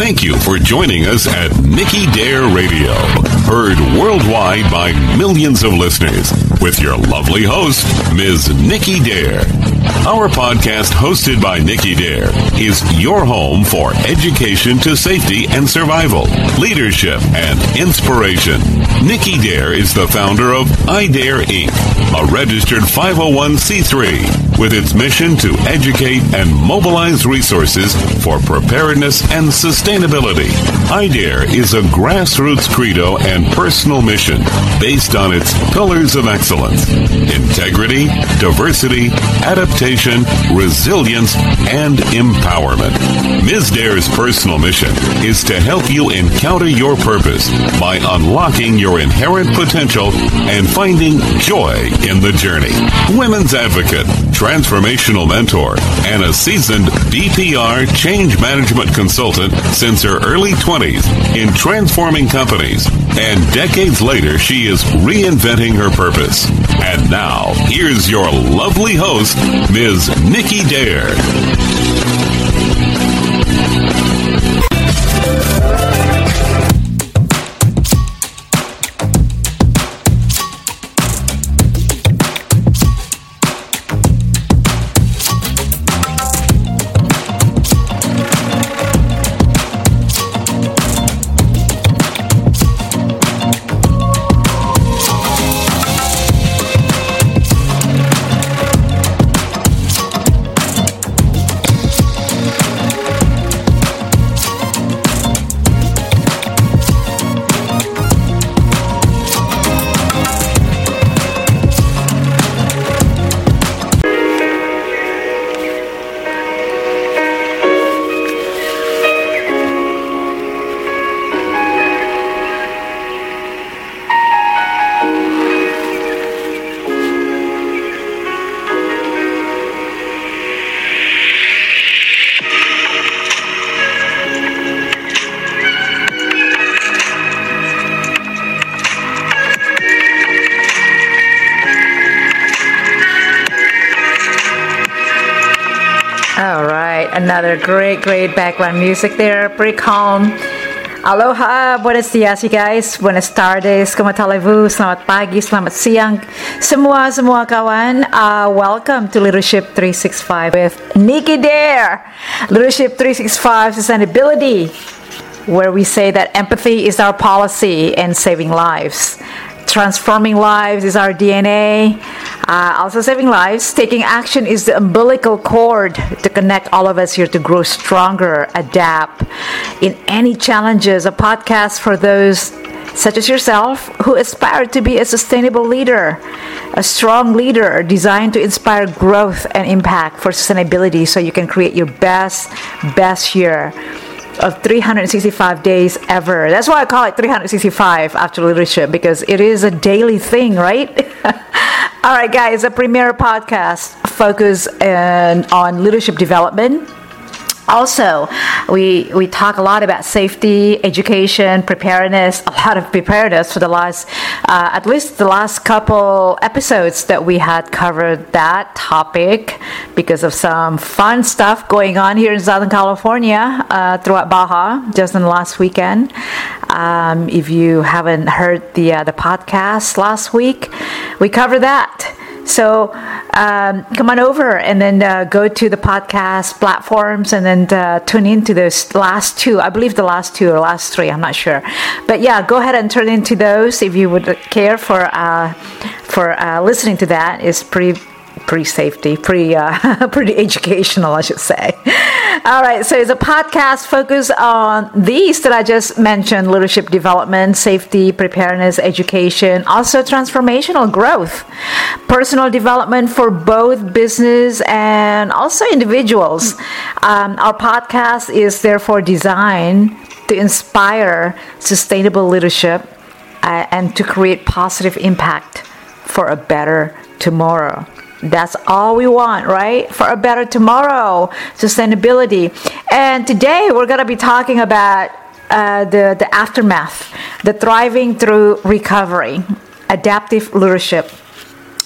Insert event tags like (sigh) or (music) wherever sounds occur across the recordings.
Thank you for joining us at Nicky Dare Radio, heard worldwide by millions of listeners, with your lovely host, Ms. Nicky Dare. Our podcast, hosted by Nicky Dare, is your home for education to safety and survival, leadership and inspiration. Nicky Dare is the founder of iDare Inc., a registered 501c3 with its mission to educate and mobilize resources for preparedness and sustainability. iDare is a grassroots credo and personal mission based on its pillars of excellence integrity, diversity, adaptation, resilience, and empowerment. Ms. Dare's personal mission is to help you encounter your purpose by unlocking your inherent potential and finding joy in the journey. Women's advocate, transformational mentor, and a seasoned BPR change management consultant since her early 20s in transforming companies. And decades later, she is reinventing her purpose. And now, here's your lovely host, Ms. Nicky Dare. Another great, great background music there, pretty calm. Aloha, buenos dias you guys, buenas tardes, como talaivu, selamat pagi, selamat siang, semua semua kawan. Uh, welcome to Leadership 365 with Nicky Dare. Leadership 365 Sustainability, where we say that empathy is our policy and saving lives. Transforming lives is our DNA. Uh, also, saving lives. Taking action is the umbilical cord to connect all of us here to grow stronger, adapt in any challenges. A podcast for those such as yourself who aspire to be a sustainable leader, a strong leader designed to inspire growth and impact for sustainability so you can create your best, best year of 365 days ever. That's why I call it 365 after leadership because it is a daily thing, right? (laughs) All right, guys, a premier podcast focus uh, on leadership development. Also, we we talk a lot about safety, education, preparedness. A lot of preparedness for the last, uh, at least the last couple episodes that we had covered that topic because of some fun stuff going on here in Southern California uh, throughout Baja just in the last weekend. Um, if you haven't heard the uh, the podcast last week, we covered that. So um, come on over and then uh, go to the podcast platforms and then uh, tune into those last two. I believe the last two or last three. I'm not sure, but yeah, go ahead and turn into those if you would care for uh, for uh, listening to that. Is pretty pretty safety, pretty uh, (laughs) pretty educational, I should say. All right, so it's a podcast focused on these that I just mentioned: leadership development, safety, preparedness, education, also transformational growth, personal development for both business and also individuals. Um, our podcast is therefore designed to inspire sustainable leadership uh, and to create positive impact for a better tomorrow. That's all we want, right? For a better tomorrow, sustainability. And today we're going to be talking about uh, the, the aftermath, the thriving through recovery, adaptive leadership.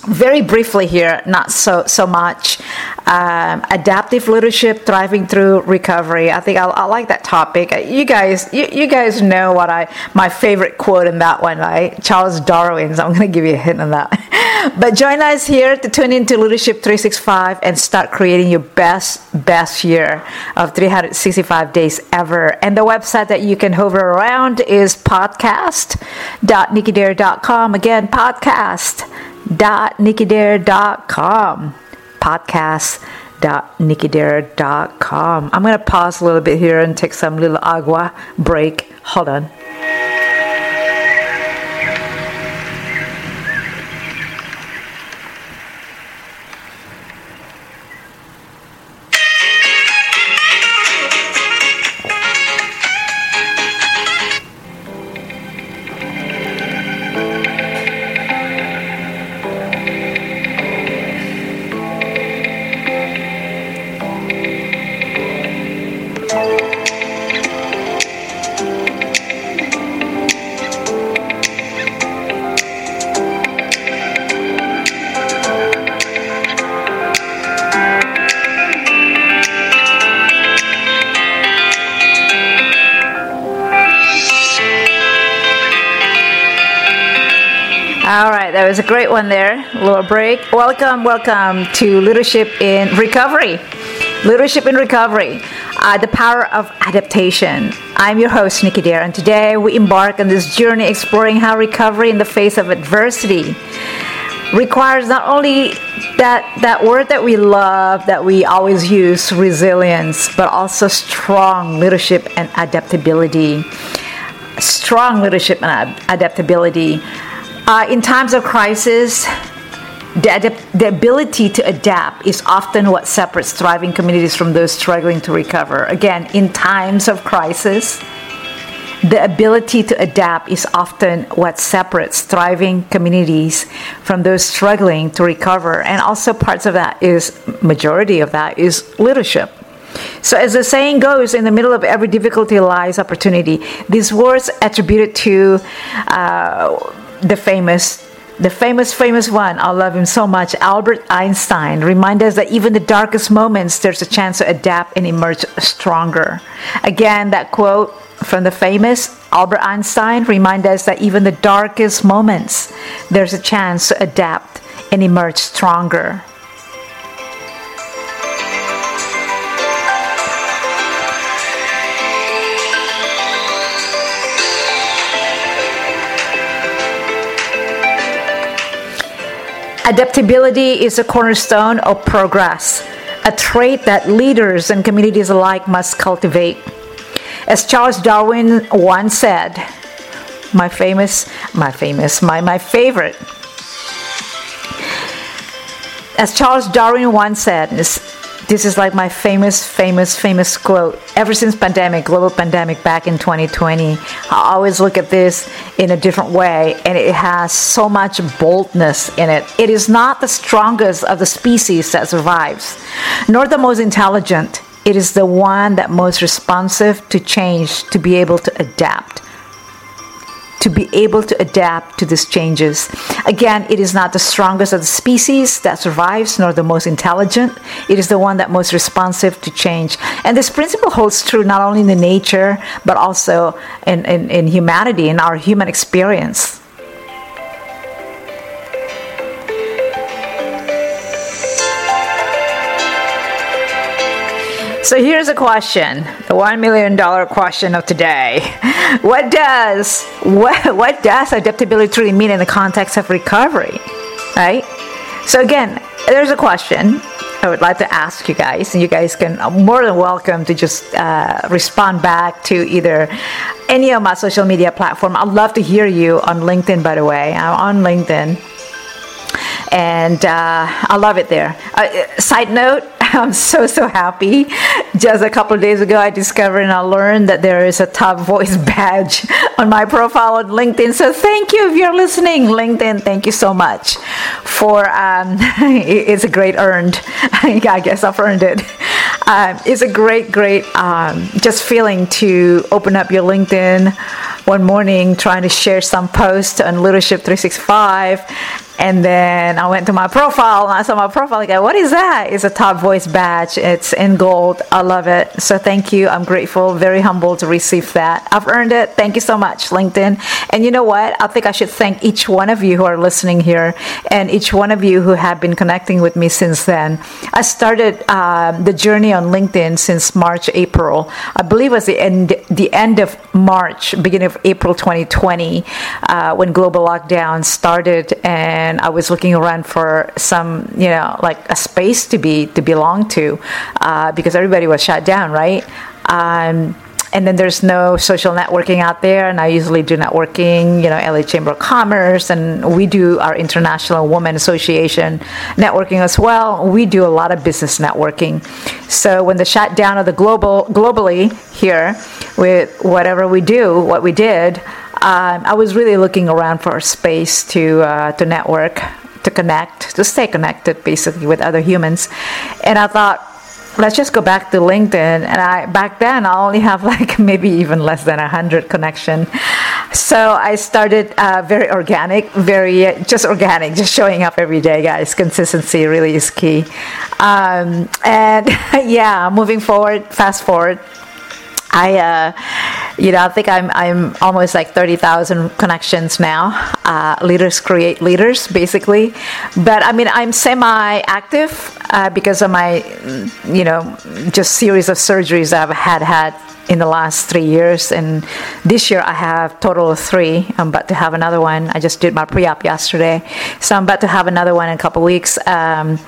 Very briefly here, not so so much. Um, adaptive leadership, thriving through recovery. I think I, I like that topic. You guys, you, you, guys know what I my favorite quote in that one, right? Charles Darwin's. I'm going to give you a hint on that. (laughs) but join us here to tune into Leadership 365 and start creating your best best year of 365 days ever. And the website that you can hover around is podcast.nickydare.com. Again, podcast podcast.nickydare.com. Podcast.nickydare.com. I'm going to pause a little bit here and take some little agua break. Hold on. Was a great one there. A little break. Welcome, welcome to Leadership in Recovery. Leadership in Recovery, uh, the power of adaptation. I'm your host, Nicky Dare, and today we embark on this journey exploring how recovery in the face of adversity requires not only that, that word that we love, that we always use, resilience, but also strong leadership and adaptability. Strong leadership and adaptability. Uh, in times of crisis, the, the ability to adapt is often what separates thriving communities from those struggling to recover. Again, in times of crisis, the ability to adapt is often what separates thriving communities from those struggling to recover. And also, parts of that is, majority of that is leadership. So, as the saying goes, in the middle of every difficulty lies opportunity. These words attributed to uh, the famous the famous famous one. I love him so much. Albert einstein remind us that even the darkest moments there's a chance to adapt and emerge stronger. Again that quote from the famous albert einstein remind us that even the darkest moments there's a chance to adapt and emerge stronger Adaptability is a cornerstone of progress, a trait that leaders and communities alike must cultivate. As Charles Darwin once said, my famous, my famous, my, my favorite. As Charles Darwin once said, this is like my famous, famous, famous quote. Ever since pandemic, global pandemic back in 2020, I always look at this in a different way, and it has so much boldness in it. It is not the strongest of the species that survives, nor the most intelligent. It is the one that most responsive to change, to be able to adapt to be able to adapt to these changes. Again, it is not the strongest of the species that survives, nor the most intelligent. It is the one that most responsive to change. And this principle holds true not only in the nature, but also in, in, in humanity, in our human experience. So here's a question, the one million dollar question of today. What does what what does adaptability truly mean in the context of recovery? Right? So again, there's a question I would like to ask you guys, and you guys can uh, more than welcome to just uh, respond back to either any of my social media platform. I'd love to hear you on LinkedIn, by the way. I'm on LinkedIn and uh, I love it there. Uh, side note, (laughs) I'm so so happy. Just a couple of days ago, I discovered and I learned that there is a top voice (laughs) badge on my profile on LinkedIn. So thank you if you're listening, LinkedIn. Thank you so much for. Um, (laughs) it's a great earned. I guess I've earned it. Um, it's a great, great um, just feeling to open up your LinkedIn one morning, trying to share some post on Leadership 365 and then I went to my profile and I saw my profile. Like, what is that? It's a top voice badge. It's in gold. I love it. So thank you. I'm grateful, very humble to receive that. I've earned it. Thank you so much, LinkedIn. And you know what? I think I should thank each one of you who are listening here and each one of you who have been connecting with me since then. I started uh, the journey on LinkedIn since March, April. I believe it was the end, the end of March, beginning of April 2020, uh, when global lockdown started and I was looking around for some, you know, like a space to be to belong to, uh, because everybody was shut down, right? Um, and then there's no social networking out there and i usually do networking you know la chamber of commerce and we do our international women association networking as well we do a lot of business networking so when the shutdown of the global globally here with whatever we do what we did um, I was really looking around for a space to uh, to network, to connect, to stay connected, basically with other humans. And I thought, let's just go back to LinkedIn. And I back then I only have (laughs) like maybe even less than hundred connection. So I started uh, very organic, very uh, just organic, just showing up every day, guys. Consistency really is key. Um, and (laughs) yeah, moving forward, fast forward I, uh, you know, I think I'm I'm almost like thirty thousand connections now. Uh, leaders create leaders, basically. But I mean, I'm semi-active uh, because of my, you know, just series of surgeries I've had had in the last three years, and this year I have total of three. I'm about to have another one. I just did my pre-op yesterday, so I'm about to have another one in a couple weeks. Um,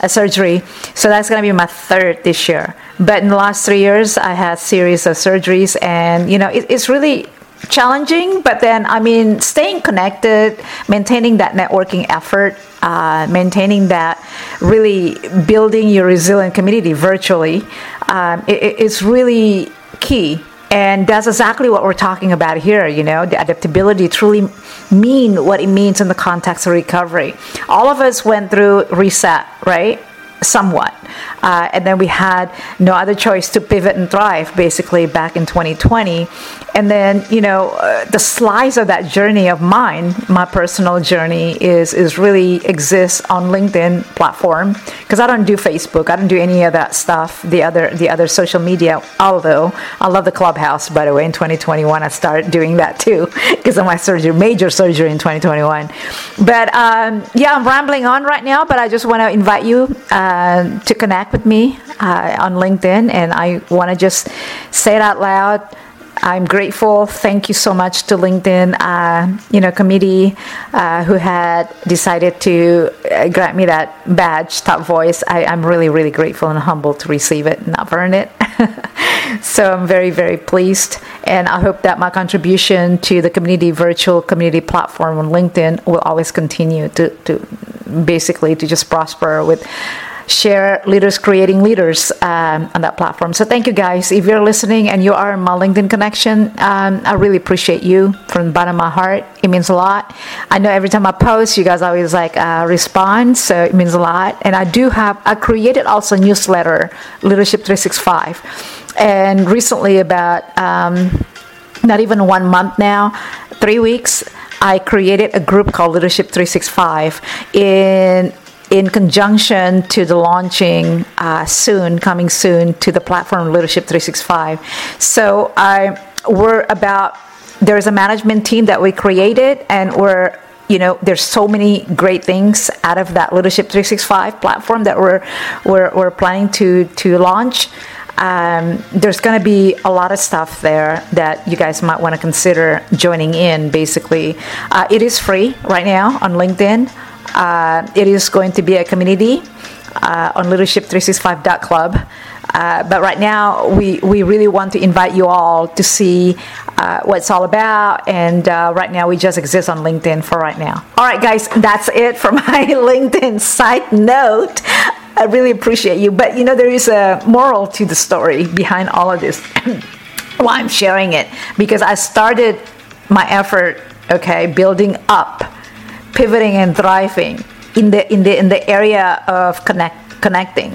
a surgery. So that's going to be my third this year. But in the last three years, I had series of surgeries, and you know, it, it's really challenging. But then, I mean, staying connected, maintaining that networking effort, uh, maintaining that, really building your resilient community virtually, um, it, it's really key and that's exactly what we're talking about here, you know, the adaptability truly mean what it means in the context of recovery. All of us went through reset, right? Somewhat. Uh, and then we had no other choice to pivot and thrive basically back in 2020 and then you know uh, the slice of that journey of mine my personal journey is is really exists on linkedin platform because i don't do facebook i don't do any of that stuff the other the other social media although i love the clubhouse by the way in 2021 i started doing that too (laughs) because of my surgery major surgery in 2021 but um, yeah i'm rambling on right now but i just want to invite you uh, to connect with me uh, on linkedin and i want to just say it out loud I'm grateful. Thank you so much to LinkedIn, uh, you know, committee uh, who had decided to uh, grant me that badge, top voice. I, am really, really grateful and humbled to receive it and I've it. (laughs) so I'm very, very pleased, and I hope that my contribution to the community virtual community platform on LinkedIn will always continue to, to basically to just prosper with share leaders creating leaders um, on that platform. So thank you guys. If you're listening and you are in my LinkedIn connection, um, I really appreciate you from the bottom of my heart. It means a lot. I know every time I post, you guys always like uh, respond, so it means a lot. And I do have I created also a newsletter, Leadership 365, and recently about um, not even one month now, three weeks. I created a group called Leadership 365 in in conjunction to the launching uh, soon, coming soon to the platform Leadership 365. So I we're about there's a management team that we created, and we're you know there's so many great things out of that Leadership 365 platform that we're we're, we're planning to to launch. Um, there's going to be a lot of stuff there that you guys might want to consider joining in. Basically, uh, it is free right now on LinkedIn. Uh, it is going to be a community uh, on leadership365.club. Uh, but right now, we, we really want to invite you all to see uh, what it's all about. And uh, right now, we just exist on LinkedIn for right now. All right, guys, that's it for (laughs) my LinkedIn side note. I really appreciate you. But you know, there is a moral to the story behind all of this. (clears throat) Why I'm sharing it because I started my effort, okay, building up pivoting and thriving in the in the in the area of connect connecting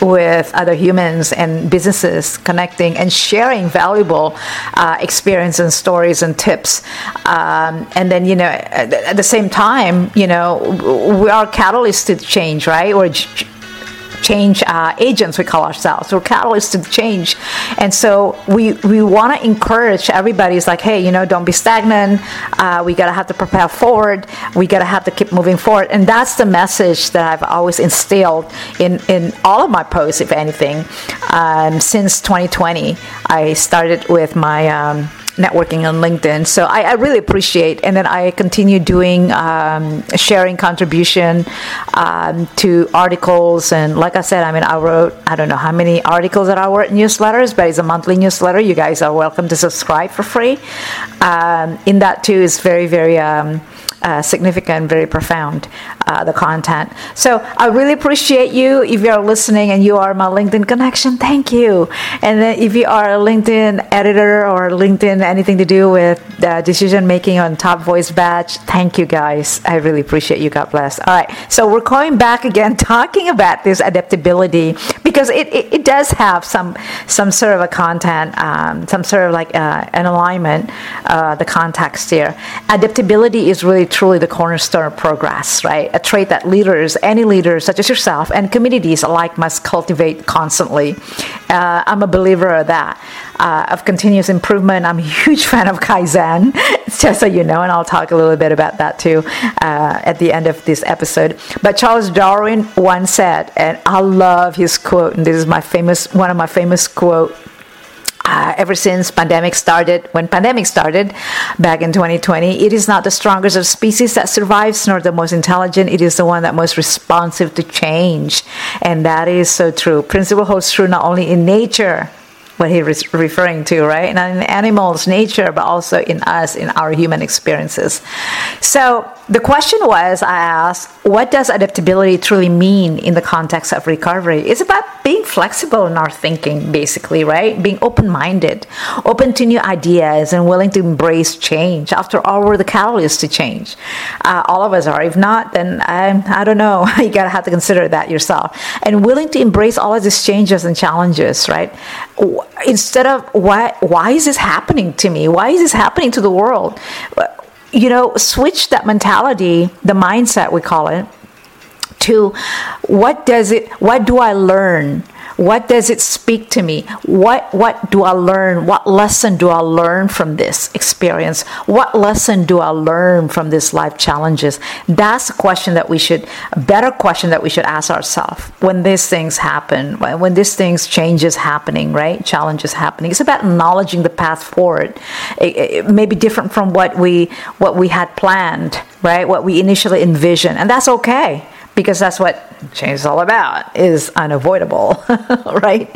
with other humans and businesses, connecting and sharing valuable uh, experience and stories and tips. Um, and then, you know, at, the same time, you know, we are catalysts to change, right? Or change uh, agents, we call ourselves. We're catalysts to change. And so we, we want to encourage everybody. It's like, hey, you know, don't be stagnant. Uh, we got to have to propel forward. We got to have to keep moving forward. And that's the message that I've always instilled in, in all of my posts, if anything. Um, since 2020, I started with my. Um, networking on LinkedIn. So I, I, really appreciate, and then I continue doing um, sharing contribution um, to articles. And like I said, I mean, I wrote I don't know how many articles that I wrote newsletters, but it's a monthly newsletter. You guys are welcome to subscribe for free. Um, in that too is very very. Um, uh, significant, very profound, uh, the content. So I really appreciate you. If you're listening and you are my LinkedIn connection, thank you. And then if you are a LinkedIn editor or LinkedIn anything to do with decision making on Top Voice Badge, thank you guys. I really appreciate you. God bless. All right. So we're going back again (laughs) talking about this adaptability because it, it, it does have some some sort of a content, um, some sort of like uh, an alignment, uh, the context here. Adaptability is really truly the cornerstone of progress, right? A trait that leaders, any leaders such as yourself, and communities alike must cultivate constantly. Uh, I'm a believer of that, uh, of continuous improvement. I'm a huge (laughs) fan of Kaizen, (laughs) just so you know, and I'll talk a little bit about that too uh, at the end of this episode. But Charles Darwin once said, and I love his quote, and this is my famous, one of my famous quote uh, ever since pandemic started when pandemic started back in 2020 it is not the strongest of species that survives nor the most intelligent it is the one that most responsive to change and that is so true principle holds true not only in nature what he's referring to, right? Not in animals, nature, but also in us, in our human experiences. So the question was I asked, what does adaptability truly mean in the context of recovery? It's about being flexible in our thinking, basically, right? Being open minded, open to new ideas, and willing to embrace change. After all, we're the catalyst to change. Uh, all of us are. If not, then I, I don't know. (laughs) you gotta have to consider that yourself. And willing to embrace all of these changes and challenges, right? instead of why why is this happening to me? Why is this happening to the world? You know, switch that mentality, the mindset we call it, to what does it what do I learn what does it speak to me? What what do I learn? What lesson do I learn from this experience? What lesson do I learn from this life challenges? That's a question that we should a better question that we should ask ourselves when these things happen, when these things changes happening, right? Challenges happening. It's about acknowledging the path forward. It, it may be different from what we what we had planned, right? What we initially envisioned, and that's okay because that's what change is all about is unavoidable (laughs) right?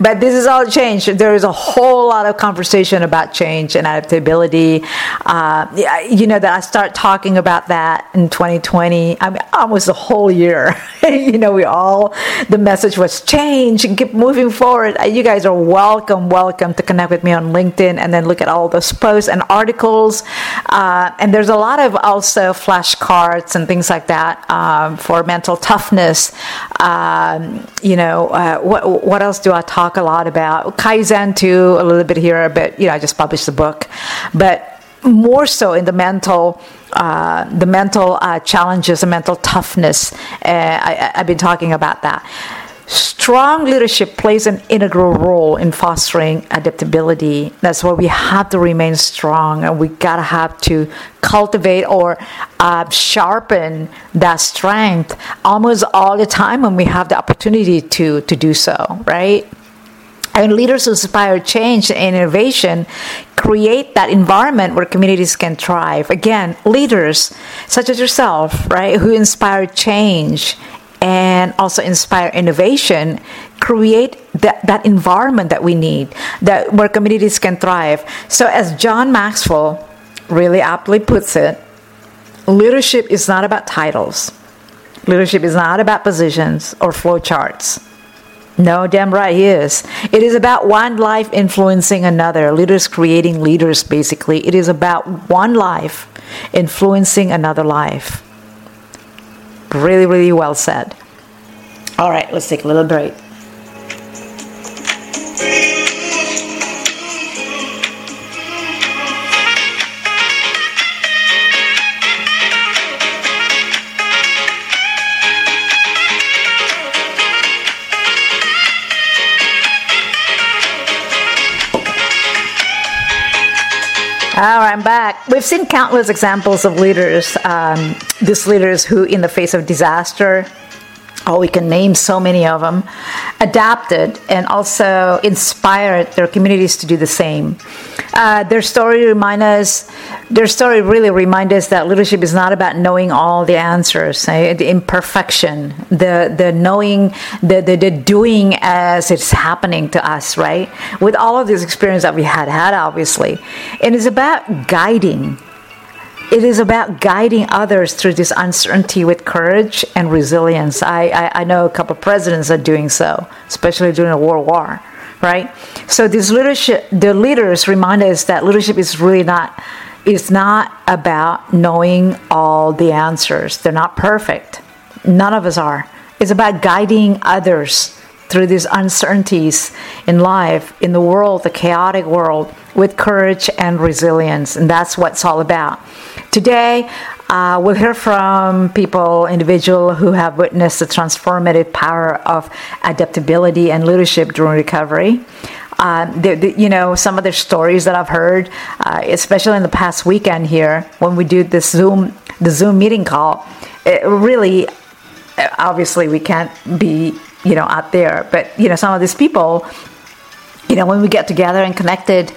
But this is all change. There is a whole lot of conversation about change and adaptability. Uh, you know that i start talking about that in 2020 i mean almost a whole year. (laughs) You know we all the message was change and keep moving forward. Uh, you guys are welcome welcome to connect with me on linkedin and then look at all those posts and articles. Uh, and there's a lot of also flashcards and things like that um, for mental toughness. Um, you know, uh, what what else do I talk a lot about? Kaizen too, a little bit here, but you know, I just published the book, but more so in the mental. Uh, the mental uh, challenges, the mental toughness. Uh, I, I've been talking about that. Strong leadership plays an integral role in fostering adaptability. That's why we have to remain strong and we gotta have to cultivate or uh, sharpen that strength almost all the time when we have the opportunity to, to do so, right? And leaders who inspire change and innovation create that environment where communities can thrive. Again, leaders such as yourself, right, who inspire change and also inspire innovation create that, that environment that we need that where communities can thrive so as john maxwell really aptly puts it leadership is not about titles leadership is not about positions or flowcharts no, damn right he is. It is about one life influencing another. Leaders creating leaders, basically. It is about one life influencing another life. Really, really well said. All right, let's take a little break. I'm back. We've seen countless examples of leaders, um, these leaders who, in the face of disaster, oh, we can name so many of them, adapted and also inspired their communities to do the same. Uh, their story remind us, their story really remind us that leadership is not about knowing all the answers, eh? the imperfection, the the knowing, the, the the doing as it's happening to us, right? With all of this experience that we had had, obviously, and it's about guiding it is about guiding others through this uncertainty with courage and resilience. I, I, I know a couple presidents are doing so, especially during the World War, right? So these leadership, the leaders remind us that leadership is really not is not about knowing all the answers. They're not perfect. None of us are. It's about guiding others through these uncertainties in life, in the world, the chaotic world, with courage and resilience. And that's what it's all about. Today, uh, we'll hear from people, individuals who have witnessed the transformative power of adaptability and leadership during recovery. Uh, the, the, you know, some of the stories that I've heard, uh, especially in the past weekend here, when we do this Zoom, the Zoom meeting call, it really, obviously, we can't be, you know, out there, but you know, some of these people you know, when we get together and connected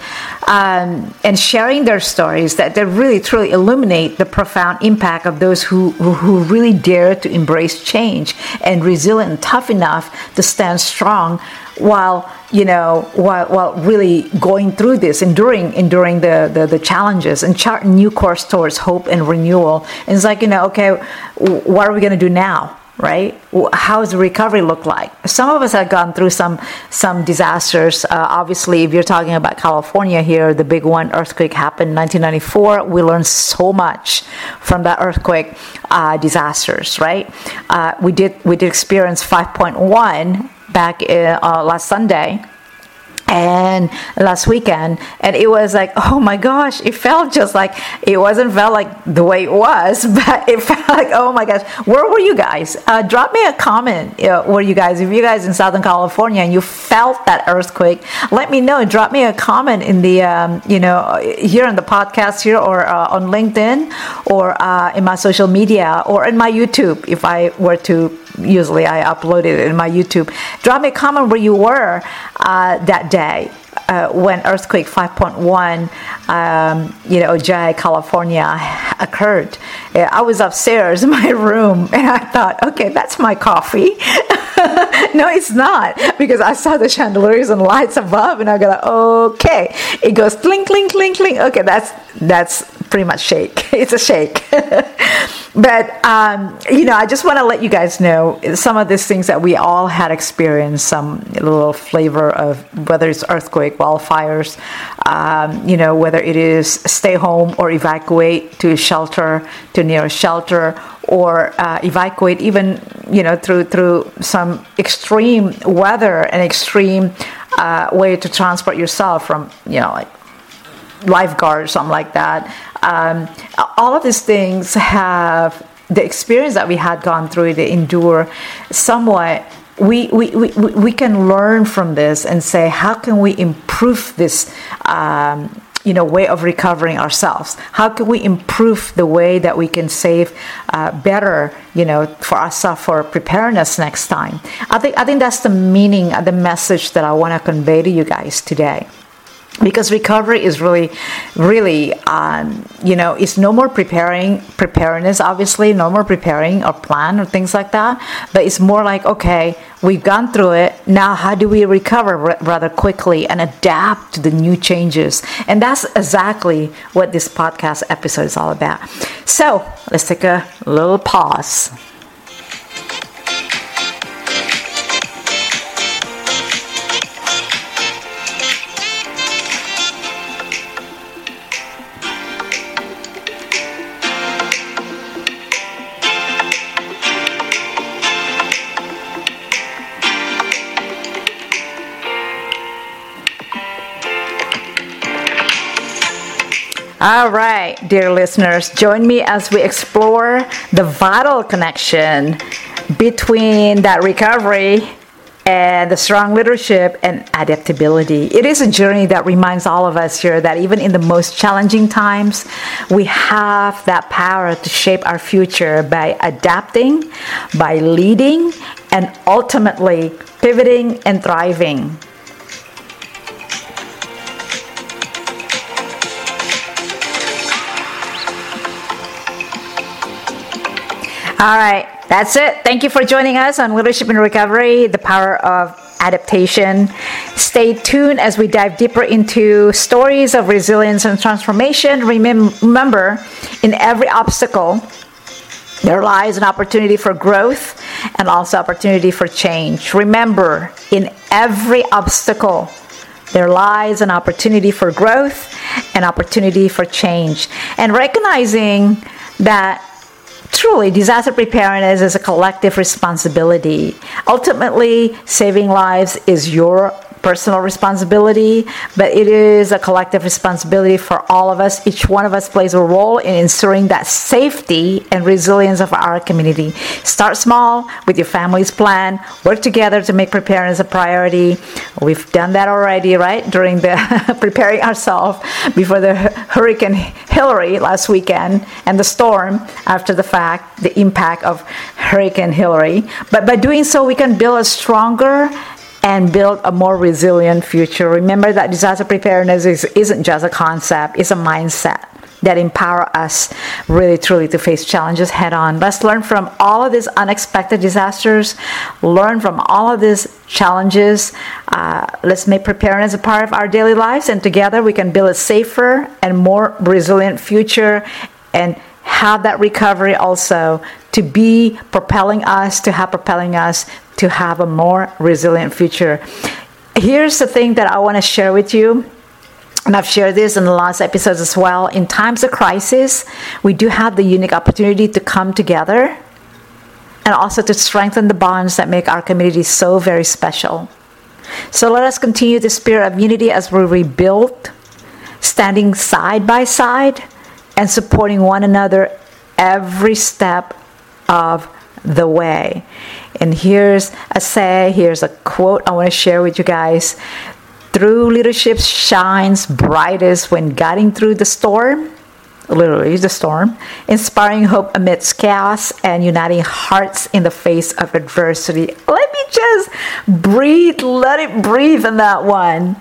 um, and sharing their stories that, they really truly illuminate the profound impact of those who, who, really dare to embrace change and resilient tough enough to stand strong while you know while, while really going through this enduring enduring the, the, the challenges and chart new course towards hope and renewal. And it's like you know okay what are we going to do now right? How does the recovery look like? Some of us have gone through some some disasters. Uh, obviously, if you're talking about California here, the big one earthquake happened in 1994. We learned so much from that earthquake uh, disasters, right? Uh, we did we did experience 5.1 back in, uh, last Sunday and last weekend and it was like oh my gosh it felt just like it wasn't felt like the way it was (laughs) but it felt like oh my gosh. Where were you guys? Uh, drop me a comment uh, where you guys if you guys in southern california and you felt that earthquake let me know. Drop me a comment in the um, you know here on the podcast here or uh, on linkedin or uh, in my social media or in my youtube if i were to usually I upload it in my YouTube. Drop me a comment where you were uh, that day. Uh, when earthquake 5.1, um, you know, Ojai, California, (laughs) occurred. I was upstairs in my room, (laughs) and I thought, okay, that's my coffee. (laughs) no, it's not, because I saw the chandeliers and lights above, and I go, okay. It goes clink, clink, clink, clink. Okay, that's that's pretty much shake. (laughs) It's a shake. (laughs) but um, you know, I just want to let you guys know some of these things that we all had experienced. Some little flavor of whether it's earthquake, wildfires. Um, you know, whether it is stay home or evacuate to shelter to near a shelter or uh, evacuate even you know through through some extreme weather and extreme uh, way to transport yourself from you know like lifeguard or something like that. Um, all of these things have the experience that we had gone through to endure somewhat. We, we, we, we can learn from this and say how can we improve this um, you know way of recovering ourselves? How can we improve the way that we can save uh, better you know for ourselves for preparedness next time? I think i think that's the meaning the message that i want to convey to you guys today because recovery is really really um, you know it's no more preparing preparedness obviously no more preparing or plan or things like that but it's more like okay we've gone through it now how do we recover r- rather quickly and adapt to the new changes? And that's exactly what this podcast episode is all about. So let's take a little pause All right, dear listeners, join me as we explore the vital connection between that recovery and the strong leadership and adaptability. It is a journey that reminds all of us here that even in the most challenging times, we have that power to shape our future by adapting, by leading, and ultimately pivoting and thriving. All right, that's it. Thank you for joining us on Leadership and Recovery, the power of adaptation. Stay tuned as we dive deeper into stories of resilience and transformation. Remember, in every obstacle, there lies an opportunity for growth and also opportunity for change. Remember, in every obstacle, there lies an opportunity for growth and opportunity for change. And recognizing that truly, disaster preparedness is a collective responsibility. Ultimately, saving lives is your personal responsibility, but it is a collective responsibility for all of us. Each one of us plays a role in ensuring that safety and resilience of our community. Start small with your family's plan, work together to make preparedness a priority. We've done that already, right? During the (laughs) preparing ourselves before the Hurricane Hilary last weekend and the storm after the fact, the impact of Hurricane Hilary. But by doing so, we can build a stronger and build a more resilient future. Remember that disaster preparedness is, isn't just a concept, it's a mindset that empower us really truly to face challenges head on. Let's learn from all of these unexpected disasters, learn from all of these challenges. Uh, let's make preparedness a part of our daily lives, and together we can build a safer and more resilient future and have that recovery also to be propelling us, to have propelling us to have a more resilient future. Here's the thing that I want to share with you. And I've shared this in the last episodes as well. In times of crisis, we do have the unique opportunity to come together and also to strengthen the bonds that make our community so very special. So let us continue the spirit of unity as we rebuild, standing side by side and supporting one another every step of the way. And here's a say, here's a quote I want to share with you guys. True leadership shines brightest when guiding through the storm, literally the storm, inspiring hope amidst chaos, and uniting hearts in the face of adversity. Let me just breathe, let it breathe in that one.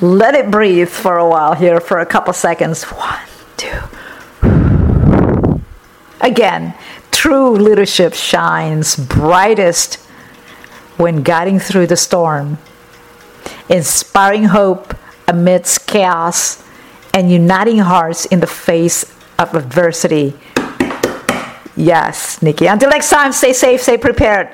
Let it breathe for a while here, for a couple seconds. One, two. Again, True leadership shines brightest when guiding through the storm, inspiring hope amidst chaos, and uniting hearts in the face of adversity. Yes, Nicky. Until next time, stay safe, stay prepared.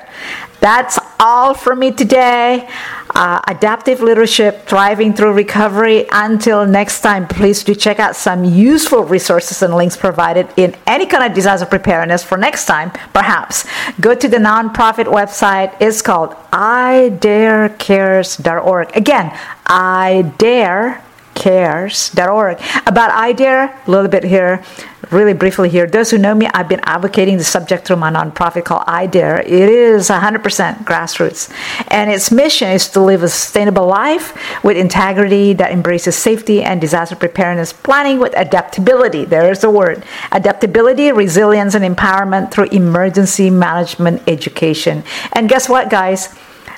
That's all for me today. Uh, adaptive leadership, thriving through recovery. Until next time, please do check out some useful resources and links provided in any kind of disaster preparedness for next time, perhaps. Go to the nonprofit website. It's called idarecares.org. Again, idarecares.org. About IDARE, a little bit here, really briefly here. Those who know me, I've been advocating the subject through my nonprofit called IDARE. It is 100% grassroots. And its mission is to live a sustainable life with integrity that embraces safety and disaster preparedness planning with adaptability. There's the word. Adaptability, resilience, and empowerment through emergency management education. And guess what, guys?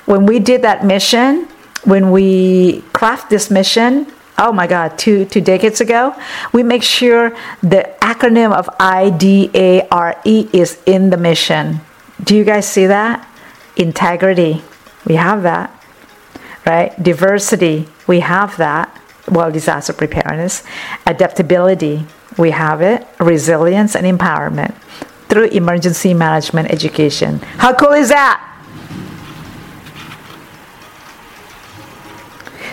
When we did that mission, when we craft this mission, oh my god two two decades ago we make sure the acronym of idare is in the mission. Do you guys see that? Integrity we have that right? Diversity we have that. Well disaster preparedness adaptability we have it. Resilience and empowerment through emergency management education. How cool is that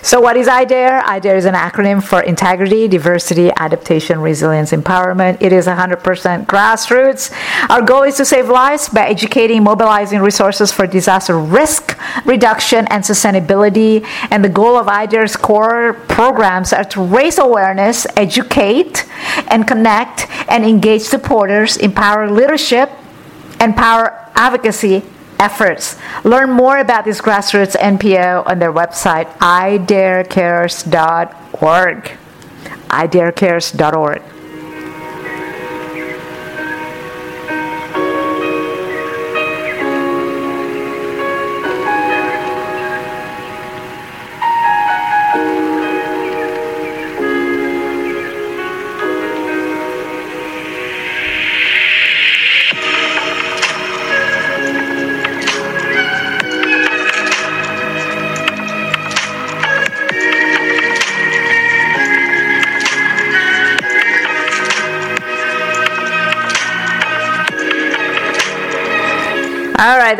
So, what is IDARE? IDARE is an acronym for Integrity, Diversity, Adaptation, Resilience, Empowerment. It is 100% grassroots. Our goal is to save lives by educating, mobilizing resources for disaster risk reduction and sustainability. And the goal of IDARE's core programs are to raise awareness, educate, and connect and engage supporters, empower leadership, empower advocacy, efforts. Learn more about this grassroots NPO on their website, idarecares.org. idarecares.org.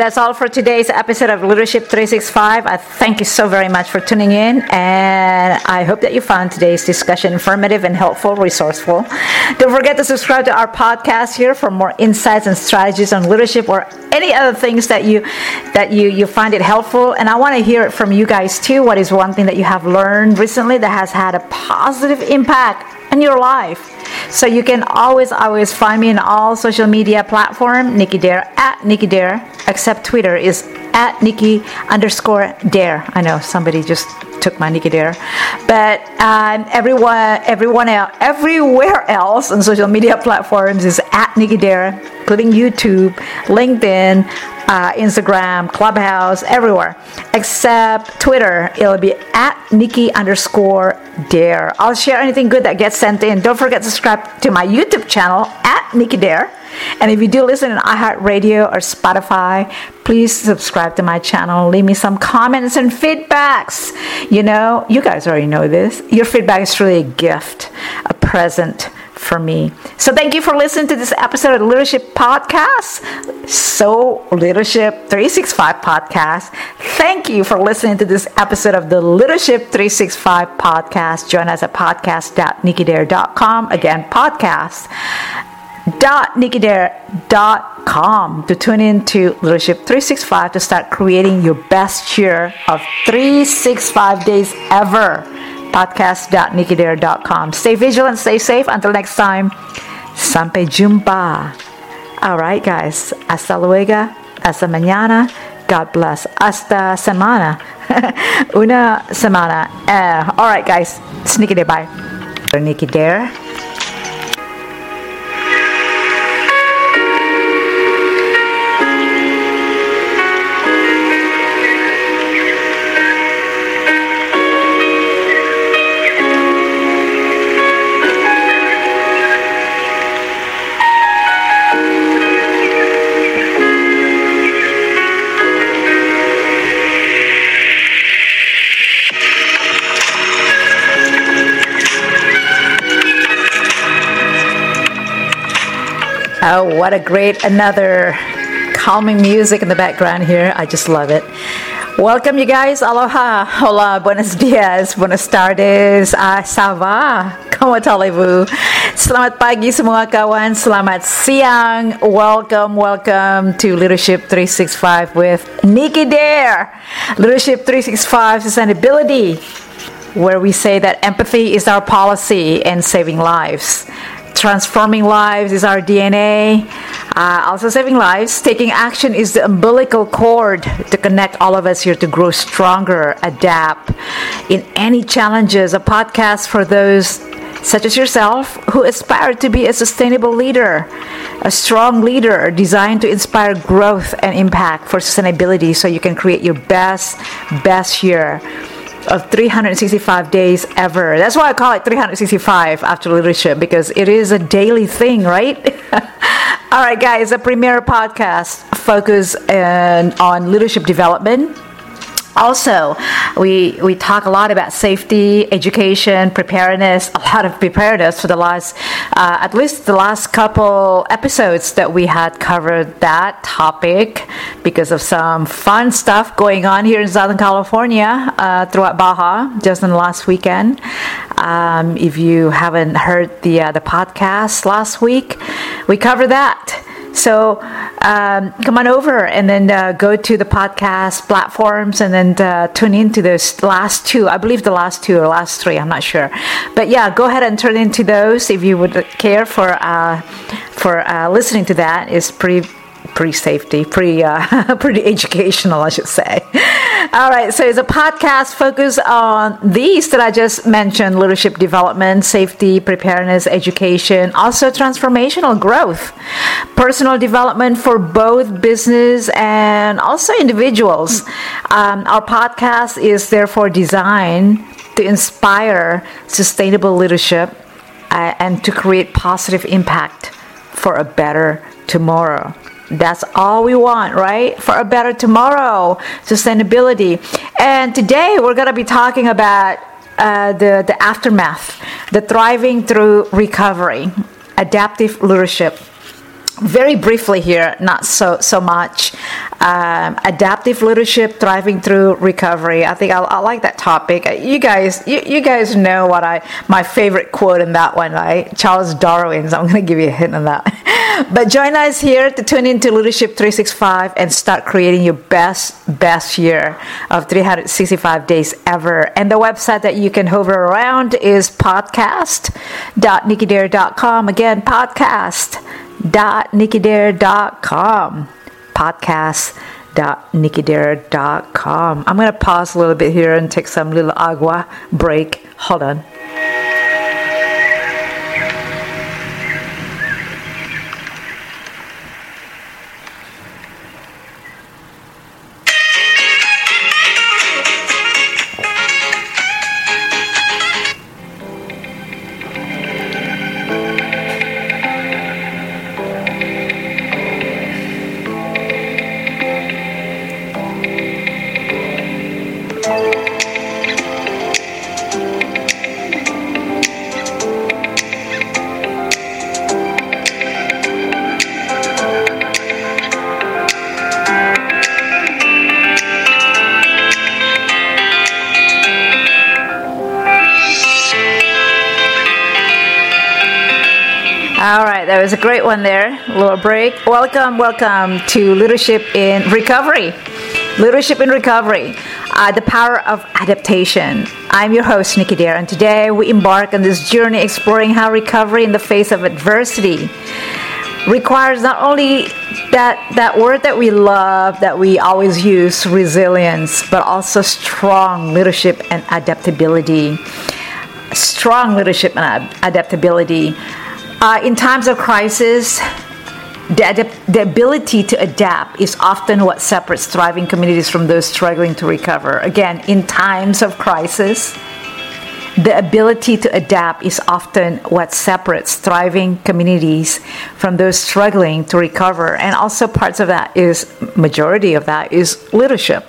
that's all for today's episode of Leadership 365. I thank you so very much for tuning in, and I hope that you found today's discussion informative and helpful, resourceful. Don't forget to subscribe to our podcast here for more insights and strategies on leadership or any other things that you that you you find it helpful. And I want to hear it from you guys too. What is one thing that you have learned recently that has had a positive impact in your life? So you can always, always find me in all social media platform, Nicky Dare at Nicky Dare, except Twitter is at Nicky underscore Dare. I know somebody just took my Nicky Dare, but um, everyone, everyone else, everywhere else on social media platforms is at Nicky Dare, including YouTube, LinkedIn, uh, Instagram, Clubhouse, everywhere, except Twitter. It'll be at Nicky underscore Dare. I'll share anything good that gets sent in. Don't forget to subscribe to my YouTube channel at Nicky Dare. And if you do listen on iHeartRadio or Spotify, please subscribe to my channel. Leave me some comments and feedbacks. You know, you guys already know this. Your feedback is really a gift, a present for me. So thank you for listening to this episode of the Leadership Podcast. So Leadership 365 Podcast. Thank you for listening to this episode of the Leadership 365 Podcast. Join us at podcast.nickydare.com. Again, podcast www.nickydare.com to tune in to Leadership 365 to start creating your best year of 365 days ever. Podcast.nickydare.com. Stay vigilant, stay safe. Until next time, sampai jumpa. All right, guys. Hasta luego. Hasta mañana. God bless. Hasta semana. (laughs) Una semana. Uh, all right, guys. Nicky Dare. Bye. Nicky Dare. Oh, what a great another calming music in the background here. I just love it. Welcome you guys. Aloha. Hola. Buenos dias. Buenas tardes. Ah, sava. Como talibu. Selamat pagi semua kawan. Selamat siang. Welcome, welcome to Leadership 365 with Nicky Dare. Leadership 365 Sustainability, where we say that empathy is our policy in saving lives transforming lives is our DNA. Uh, also, saving lives. Taking action is the umbilical cord to connect all of us here to grow stronger, adapt in any challenges. A podcast for those such as yourself who aspire to be a sustainable leader, a strong leader designed to inspire growth and impact for sustainability so you can create your best, best year of 365 days ever. That's why I call it 365 after leadership because it is a daily thing, right? (laughs) All right, guys, a premier podcast focus uh, on leadership development also we we talk a lot about safety education preparedness a lot of preparedness for the last uh, at least the last couple episodes that we had covered that topic because of some fun stuff going on here in southern california uh, throughout baja just in the last weekend. Um, if you haven't heard the uh, the podcast last week we covered that so um, come on over and then uh, go to the podcast platforms and then uh, tune into those last two. I believe the last two or last three. I'm not sure, but yeah, go ahead and turn into those if you would care for uh, for uh, listening to that. It's pretty pretty safety, pretty uh, (laughs) pretty educational, I should say. All right, so it's a podcast focused on these that I just mentioned: leadership development, safety, preparedness, education, also transformational growth, personal development for both business and also individuals. Um, our podcast is therefore designed to inspire sustainable leadership uh, and to create positive impact for a better tomorrow. That's all we want, right? For a better tomorrow, sustainability. And today we're going to be talking about uh, the, the aftermath, the thriving through recovery, adaptive leadership very briefly here, not so so much. Um, adaptive leadership, thriving through recovery. I think I, I like that topic. You guys, you, you, guys know what I my favorite quote in that one, right? Charles Darwin's. I'm going to give you a hint on that. (laughs) but join us here to tune into Leadership 365 and start creating your best best year of 365 days ever. And the website that you can hover around is podcast.nickydare.com. Again, podcast podcast.nickydare.com. Podcast.nickydare.com. I'm going to pause a little bit here and take some little agua break. Hold on. One there. A little break. Welcome, welcome to Leadership in Recovery. Leadership in Recovery, uh, the power of adaptation. I'm your host, Nicky Dare, and today we embark on this journey exploring how recovery in the face of adversity requires not only that, that word that we love, that we always use, resilience, but also strong leadership and adaptability. Strong leadership and adaptability. Uh, in times of crisis, the, the ability to adapt is often what separates thriving communities from those struggling to recover. Again, in times of crisis, the ability to adapt is often what separates thriving communities from those struggling to recover. And also, parts of that is, majority of that is leadership.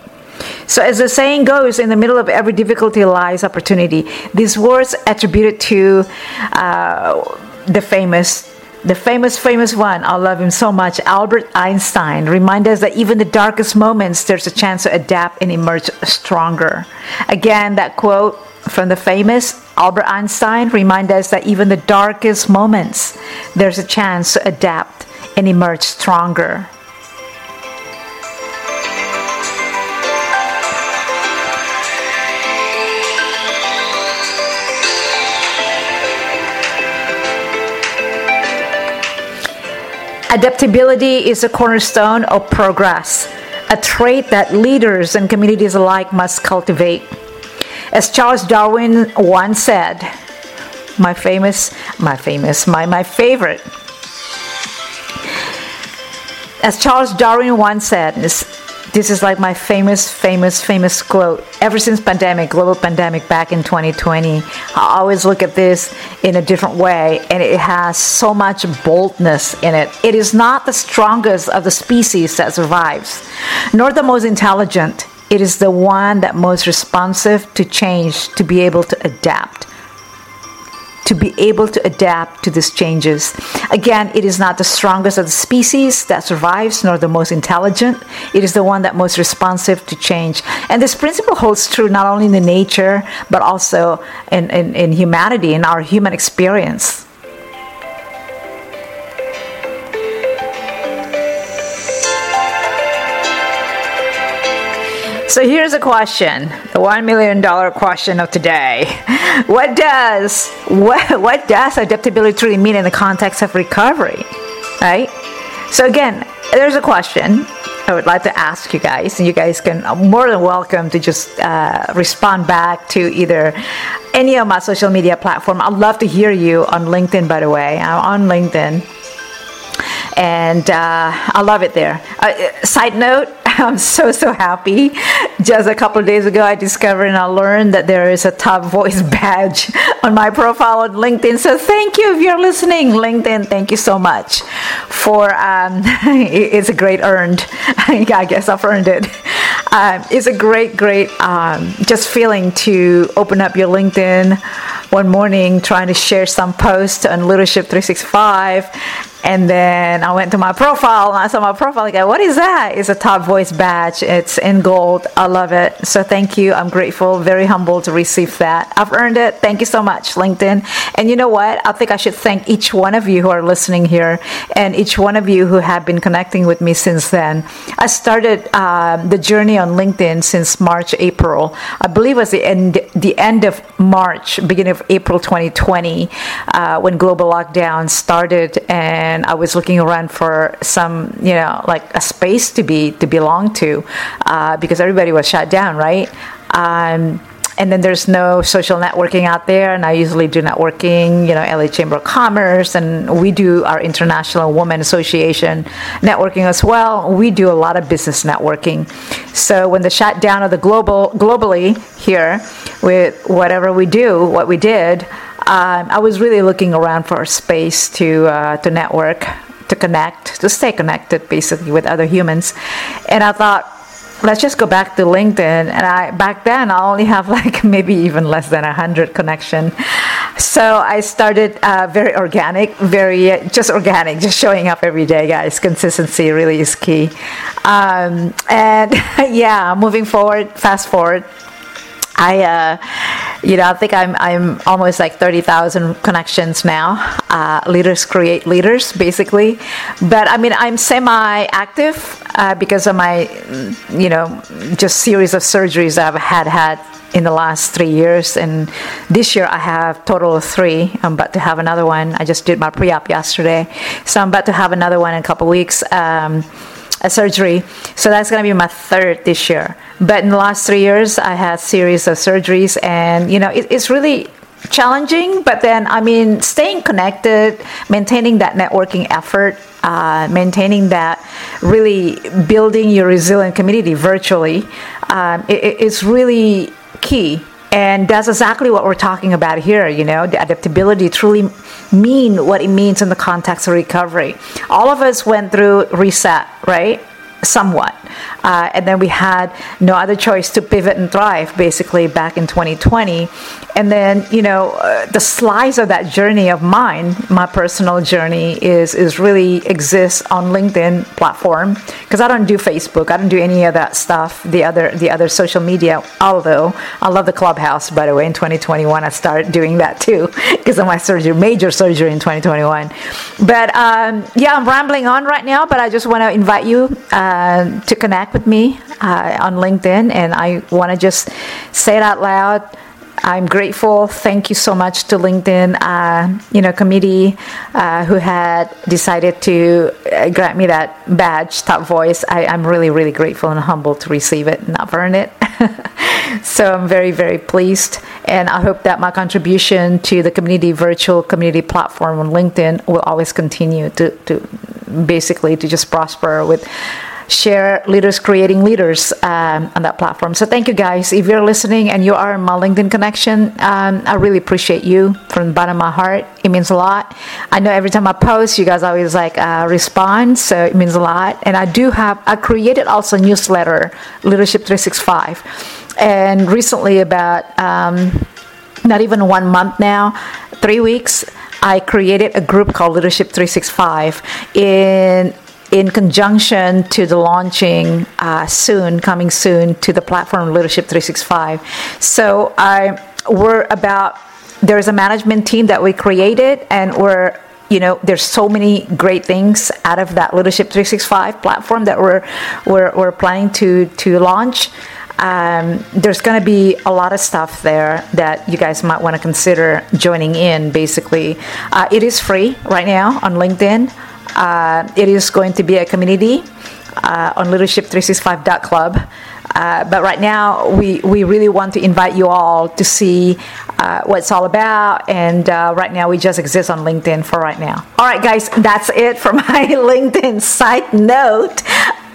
So, as the saying goes, in the middle of every difficulty lies opportunity. These words attributed to uh, the famous the famous, famous one, I love him so much, Albert Einstein, remind us that even the darkest moments, there's a chance to adapt and emerge stronger. Again, that quote from the famous Albert Einstein remind us that even the darkest moments, there's a chance to adapt and emerge stronger. Adaptability is a cornerstone of progress, a trait that leaders and communities alike must cultivate. As Charles Darwin once said, my famous, my famous, my, my favorite. As Charles Darwin once said, this is like my famous, famous, famous quote. Ever since pandemic, global pandemic back in 2020, I always look at this in a different way, and it has so much boldness in it. It is not the strongest of the species that survives, nor the most intelligent. It is the one that most responsive to change to be able to adapt to be able to adapt to these changes. Again, it is not the strongest of the species that survives, nor the most intelligent. It is the one that most responsive to change. And this principle holds true not only in the nature, but also in, in, in humanity, in our human experience. So here's a question, the one million dollar question of today. What does what what does adaptability truly mean in the context of recovery? Right? So again, there's a question I would like to ask you guys, and you guys can uh, more than welcome to just uh, respond back to either any of my social media platform. I'd love to hear you on LinkedIn. By the way, I'm on LinkedIn and uh, I love it there. Uh, side note, (laughs) I'm so so happy. Just a couple of days ago, I discovered and I learned that there is a top voice (laughs) badge on my profile on LinkedIn. So thank you if you're listening, LinkedIn. Thank you so much for. Um, (laughs) it's a great earned. I guess I've earned it. Um, it's a great, great um, just feeling to open up your LinkedIn one morning, trying to share some post on Leadership 365 and then I went to my profile and I saw my profile. Go, what is that? It's a top voice badge. It's in gold. I love it. So thank you. I'm grateful, very humble to receive that. I've earned it. Thank you so much, LinkedIn. And you know what? I think I should thank each one of you who are listening here and each one of you who have been connecting with me since then. I started uh, the journey on LinkedIn since March, April. I believe it was the end, the end of March, beginning of April 2020, uh, when global lockdown started and I was looking around for some, you know, like a space to be to belong to, uh, because everybody was shut down, right? Um, and then there's no social networking out there and i usually do networking you know la chamber of commerce and we do our international women association networking as well we do a lot of business networking so when the shutdown of the global globally here with whatever we do what we did um, I was really looking around for a space to uh, to network, to connect, to stay connected, basically with other humans. And I thought, let's just go back to LinkedIn. And I back then I only have like (laughs) maybe even less than a hundred connection. So I started uh, very organic, very uh, just organic, just showing up every day, guys. Consistency really is key. Um, and (laughs) yeah, moving forward, fast forward I, uh, you know, I think I'm I'm almost like thirty thousand connections now. Uh, leaders create leaders, basically. But I mean, I'm semi-active uh, because of my, you know, just series of surgeries I've had had in the last three years, and this year I have total of three. I'm about to have another one. I just did my pre-op yesterday, so I'm about to have another one in a couple weeks. Um, a surgery. So that's going to be my third this year. But in the last three years, I had series of surgeries, and you know, it, it's really challenging. But then, I mean, staying connected, maintaining that networking effort, uh, maintaining that, really building your resilient community virtually, um, it, it's really key and that's exactly what we're talking about here, you know, the adaptability truly mean what it means in the context of recovery. All of us went through reset, right? Somewhat. Uh, and then we had no other choice to pivot and thrive basically back in 2020. And then, you know, uh, the slice of that journey of mine, my personal journey, is, is really exists on LinkedIn platform because I don't do Facebook. I don't do any of that stuff, the other, the other social media. Although I love the Clubhouse, by the way, in 2021, I started doing that too (laughs) because of my surgery, major surgery in 2021. But um, yeah, I'm rambling on right now, but I just want to invite you. Uh, uh, to connect with me uh, on LinkedIn, and I want to just say it out loud. I'm grateful. Thank you so much to LinkedIn, uh, you know, committee uh, who had decided to uh, grant me that badge, top voice. I, am really, really grateful and humbled to receive it and earned it. (laughs) so I'm very, very pleased, and I hope that my contribution to the community virtual community platform on LinkedIn will always continue to, to basically to just prosper with share leaders creating leaders um, on that platform. So thank you guys. If you're listening and you are in my LinkedIn connection, um, I really appreciate you from the bottom of my heart. It means a lot. I know every time I post, you guys always like uh, respond, so it means a lot. And I do have I created also a newsletter, Leadership 365, and recently about um, not even one month now, three weeks. I created a group called Leadership 365 in in conjunction to the launching uh, soon, coming soon to the platform Leadership 365. So I we're about there's a management team that we created, and we're you know there's so many great things out of that Leadership 365 platform that we're we're, we're planning to to launch. Um, there's going to be a lot of stuff there that you guys might want to consider joining in. Basically, uh, it is free right now on LinkedIn. Uh, it is going to be a community uh, on leadership365.club. Uh, but right now, we, we really want to invite you all to see uh, what it's all about. And uh, right now, we just exist on LinkedIn for right now. All right, guys, that's it for (laughs) my LinkedIn side note.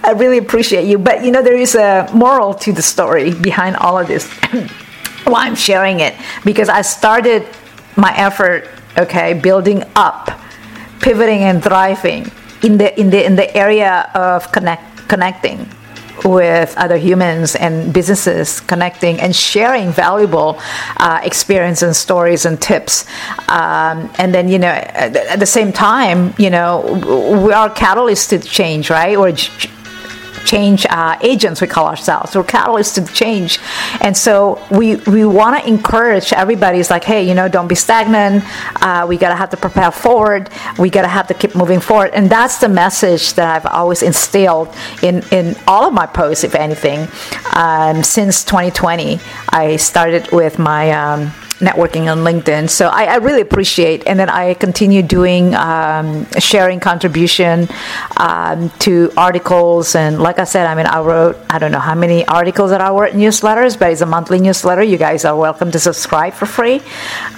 I really appreciate you. But you know, there is a moral to the story behind all of this. (clears throat) Why I'm sharing it because I started my effort, okay, building up, pivoting and thriving in the in the in the area of connect connecting with other humans and businesses connecting and sharing valuable uh, experience and stories and tips. Um, and then you know at the same time you know we are catalysts to change right? Or change uh, agents, we call ourselves. We're catalysts to change. And so we, we want to encourage everybody. It's like, hey, you know, don't be stagnant. Uh, we got to have to propel forward. We got to have to keep moving forward. And that's the message that I've always instilled in, in all of my posts, if anything. Um, since 2020, I started with my. Um, networking on LinkedIn. So I, I really appreciate, and then I continue doing um, sharing contribution um, to articles. And like I said, I mean, I wrote I don't know how many articles that I wrote newsletters, but it's a monthly newsletter. You guys are welcome to subscribe for free.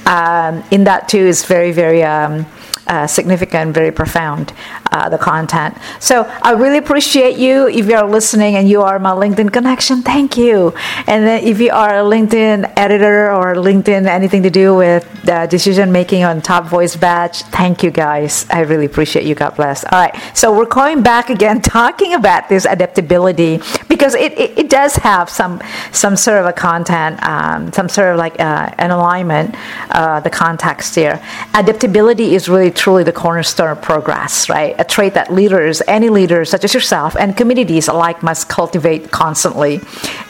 Um, in that too is very very. Uh, significant, very profound, uh, the content. So I really appreciate you. If you are listening and you are my LinkedIn connection, thank you. And then if you are a LinkedIn editor or LinkedIn anything to do with decision making on Top Voice Badge, thank you guys. I really appreciate you. God bless. All right. So we're going back again (laughs) talking about this adaptability because it, it, it does have some some sort of a content, um, some sort of like uh, an alignment, uh, the context here. Adaptability is really truly the cornerstone of progress, right? A trait that leaders, any leaders such as yourself, and communities alike must cultivate constantly.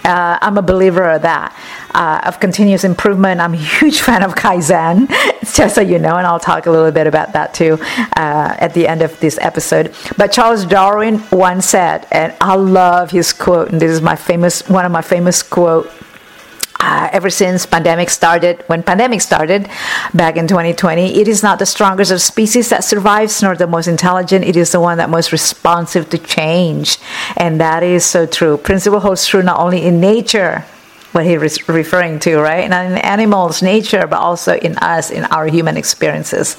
Uh, I'm a believer of that, uh, of continuous improvement. I'm a huge (laughs) fan of Kaizen, (laughs) just so you know, and I'll talk a little bit about that too uh, at the end of this episode. But Charles Darwin once said, and I love his quote, and this is my famous, one of my famous quote uh, ever since pandemic started when pandemic started back in 2020 it is not the strongest of species that survives nor the most intelligent it is the one that most responsive to change and that is so true principle holds true not only in nature what he was referring to, right? Not in animals, nature, but also in us, in our human experiences.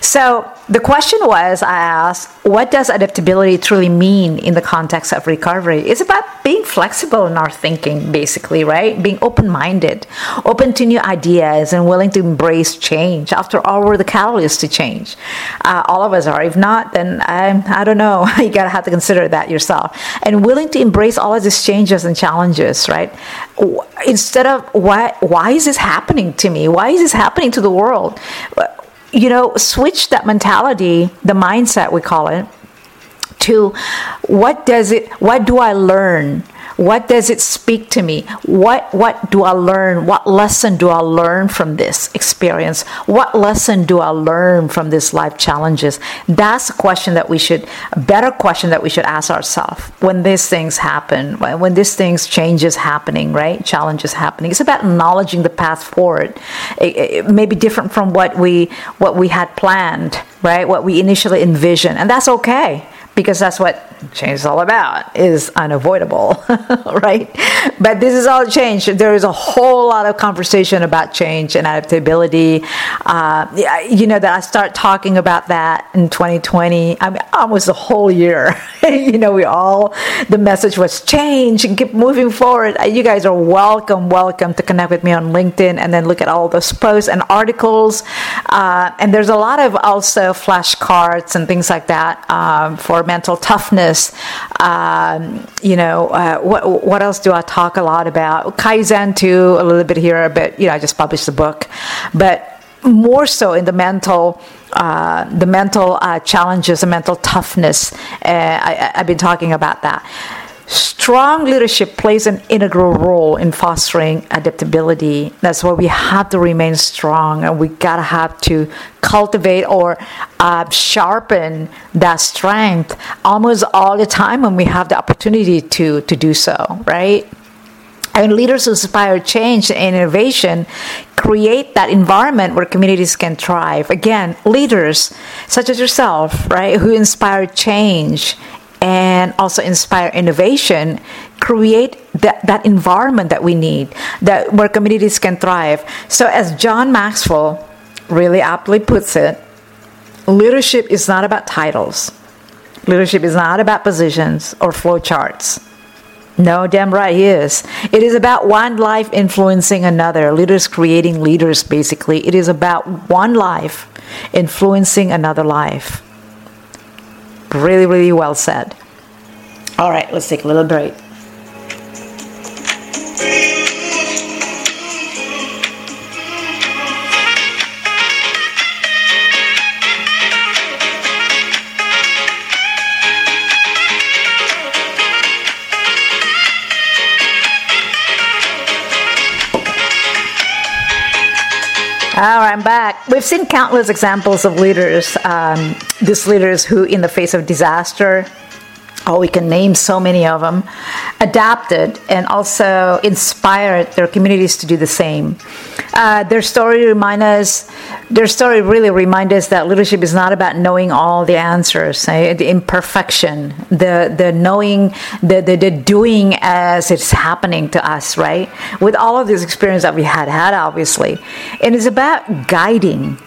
So the question was I asked, what does adaptability truly mean in the context of recovery? It's about being flexible in our thinking, basically, right? Being open minded, open to new ideas, and willing to embrace change. After all, we're the catalyst to change. Uh, all of us are. If not, then I, I don't know. (laughs) you gotta have to consider that yourself. And willing to embrace all of these changes and challenges, right? instead of why why is this happening to me why is this happening to the world you know switch that mentality the mindset we call it to what does it what do i learn what does it speak to me? What what do I learn? What lesson do I learn from this experience? What lesson do I learn from these life challenges? That's a question that we should a better question that we should ask ourselves when these things happen, when these things changes happening, right? Challenges happening. It's about acknowledging the path forward. It, it may be different from what we what we had planned, right? What we initially envisioned, and that's okay because that's what change is all about is unavoidable (laughs) right? But this is all change. There is a whole lot of conversation about change and adaptability. Uh, you know that i start talking about that in 2020 i mean almost a whole year. (laughs) You know we all the message was change and keep moving forward. You guys are welcome welcome to connect with me on linkedin and then look at all those posts and articles. Uh, and there's a lot of also flashcards and things like that um, for mental toughness. Um, you know, uh, what what else do I talk a lot about? Kaizen too, a little bit here, but you know, I just published a book, but more so in the mental. Uh, the mental uh, challenges, the mental toughness. Uh, I, I've been talking about that. Strong leadership plays an integral role in fostering adaptability. That's why we have to remain strong and we gotta have to cultivate or uh, sharpen that strength almost all the time when we have the opportunity to, to do so, right? and leaders who inspire change and innovation create that environment where communities can thrive. Again, leaders such as yourself, right, who inspire change and also inspire innovation create that, that environment that we need that where communities can thrive so as john maxwell really aptly puts it leadership is not about titles leadership is not about positions or flowcharts no, damn right he is. It is about one life influencing another. Leaders creating leaders, basically. It is about one life influencing another life. Really, really well said. All right, let's take a little break. All right, I'm back. We've seen countless examples of leaders, um, these leaders who, in the face of disaster, oh, we can name so many of them, adapted and also inspired their communities to do the same. Uh, their story remind us, their story really remind us that leadership is not about knowing all the answers, eh? the imperfection, the the knowing, the, the the doing as it's happening to us, right? With all of this experience that we had had, obviously, and it's about guiding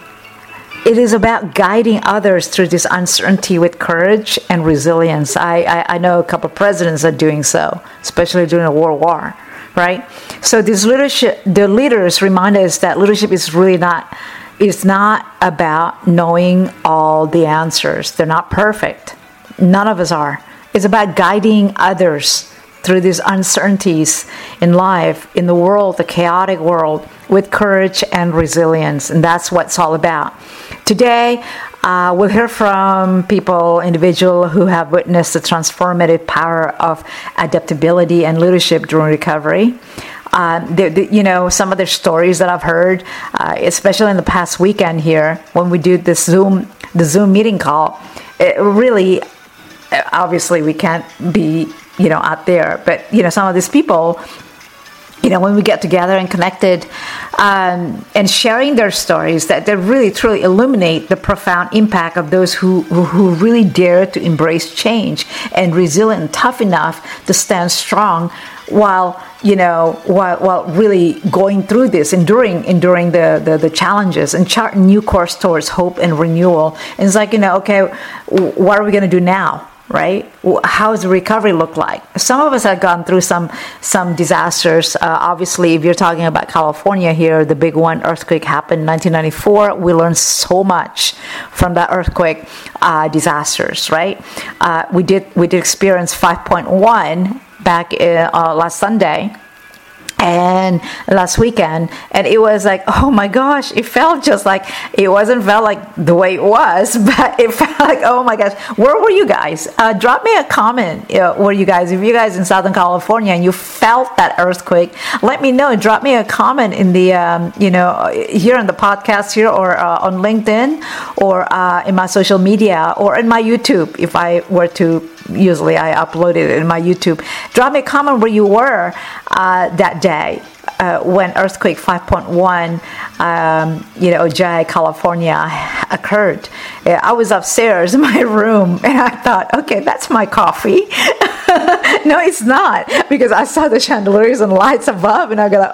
it is about guiding others through this uncertainty with courage and resilience. I, I, I know a couple presidents are doing so, especially during the World War, right? So these leadership, the leaders remind us that leadership is really not, it's not about knowing all the answers. They're not perfect. None of us are. It's about guiding others through these uncertainties in life, in the world, the chaotic world, with courage and resilience. And that's what it's all about. Today, uh, we'll hear from people, individuals who have witnessed the transformative power of adaptability and leadership during recovery. Uh, the, the, you know, some of the stories that I've heard, uh, especially in the past weekend here, when we do this Zoom, the Zoom meeting call, it really, obviously, we can't be you know, out there. But, you know, some of these people, you know, when we get together and connected um, and sharing their stories, that they really truly illuminate the profound impact of those who, who really dare to embrace change and resilient tough enough to stand strong while you know while, while really going through this enduring enduring the, the, the challenges and chart new course towards hope and renewal and it's like you know okay what are we going to do now right? How does the recovery look like? Some of us have gone through some some disasters. Uh, obviously, if you're talking about California here, the big one earthquake happened in 1994. We learned so much from that earthquake uh, disasters, right? Uh, we did we did experience 5.1 back in, uh, last Sunday and last weekend and it was like oh my gosh it felt just like it wasn't felt like the way it was (laughs) but it felt like oh my gosh. Where were you guys? Uh, drop me a comment uh, where you guys if you guys in southern california and you felt that earthquake let me know. Drop me a comment in the um, you know here on the podcast here or uh, on linkedin or uh, in my social media or in my youtube if i were to usually I upload it in my YouTube. Drop me a comment where you were uh, that day uh, when earthquake 5.1, um, you know, Ojai, California (laughs) occurred. I was upstairs in (laughs) my room and I thought, okay, that's my coffee. (laughs) no, it's not because I saw the chandeliers and lights above and I go,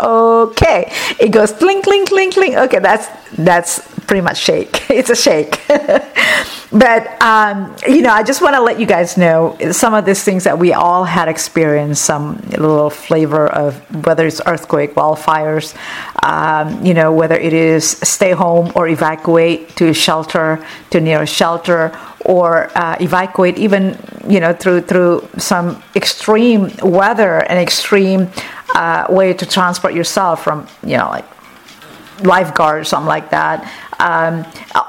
okay. It goes clink, clink, clink, clink. Okay, that's that's pretty much shake. (laughs) It's a shake. (laughs) but um, you know, I just want to let you guys know some of these things that we all had experienced. Some little flavor of whether it's earthquake, wildfires, um, you know, whether it is stay home or evacuate to shelter to near shelter or uh, evacuate even you know through through some extreme weather and extreme uh, way to transport yourself from you know like lifeguard or something like that. Um,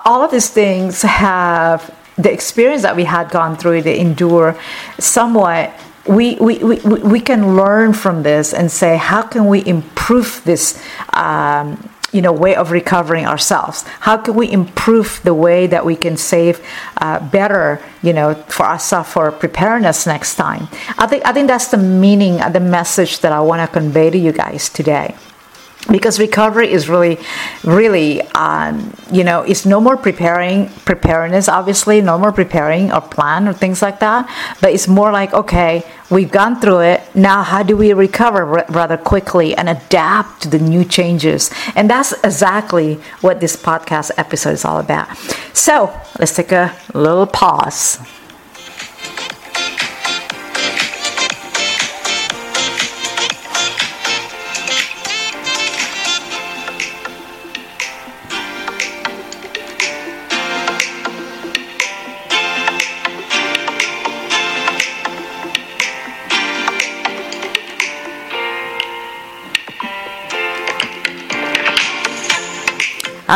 all of these things have the experience that we had gone through to endure somewhat. We, we, we, we can learn from this and say how can we improve this um, you know way of recovering ourselves? How can we improve the way that we can save uh, better you know for ourselves for preparedness next time? I think i think that's the meaning the message that i want to convey to you guys today because recovery is really really um, you know it's no more preparing preparedness obviously no more preparing or plan or things like that but it's more like okay we've gone through it now how do we recover r- rather quickly and adapt to the new changes? And that's exactly what this podcast episode is all about. So let's take a little pause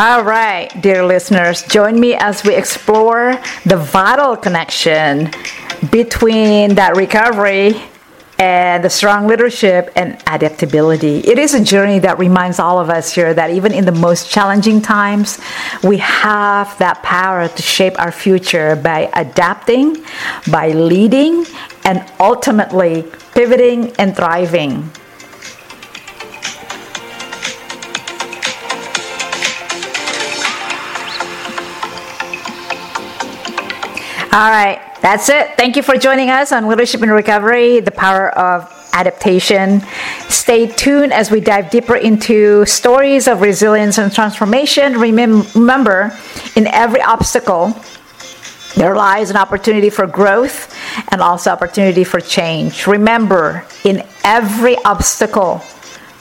All right, dear listeners, join me as we explore the vital connection between that recovery and the strong leadership and adaptability. It is a journey that reminds all of us here that even in the most challenging times, we have that power to shape our future by adapting, by leading, and ultimately pivoting and thriving. All right, that's it. Thank you for joining us on Leadership and Recovery, the power of adaptation. Stay tuned as we dive deeper into stories of resilience and transformation. Remember, in every obstacle, there lies an opportunity for growth and also opportunity for change. Remember, in every obstacle,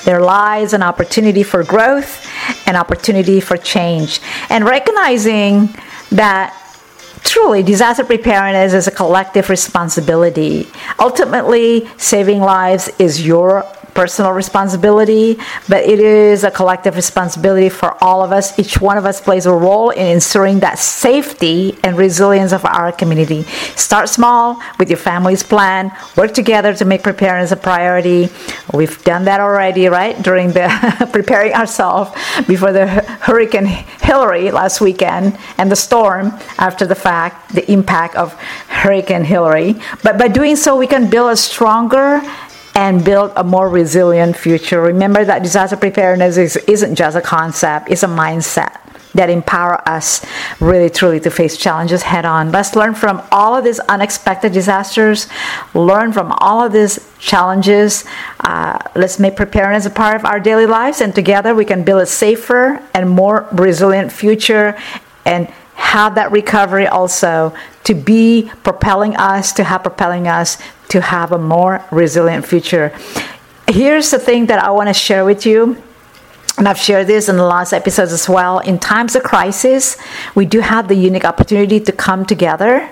there lies an opportunity for growth and opportunity for change. And recognizing that truly disaster preparedness is a collective responsibility. Ultimately saving lives is your personal responsibility, but it is a collective responsibility for all of us. Each one of us plays a role in ensuring that safety and resilience of our community. Start small with your family's plan, work together to make preparedness a priority. We've done that already, right? During the (laughs) preparing ourselves before the Hurricane Hilary last weekend and the storm after the fact, the impact of Hurricane Hilary. But by doing so, we can build a stronger and build a more resilient future. Remember that disaster preparedness is, isn't just a concept, it's a mindset that empower us really truly to face challenges head on. Let's learn from all of these unexpected disasters, learn from all of these challenges. Uh, let's make preparedness a part of our daily lives, and together we can build a safer and more resilient future and have that recovery also to be propelling us, to have propelling us to have a more resilient future. Here's the thing that I want to share with you. And I've shared this in the last episodes as well. In times of crisis, we do have the unique opportunity to come together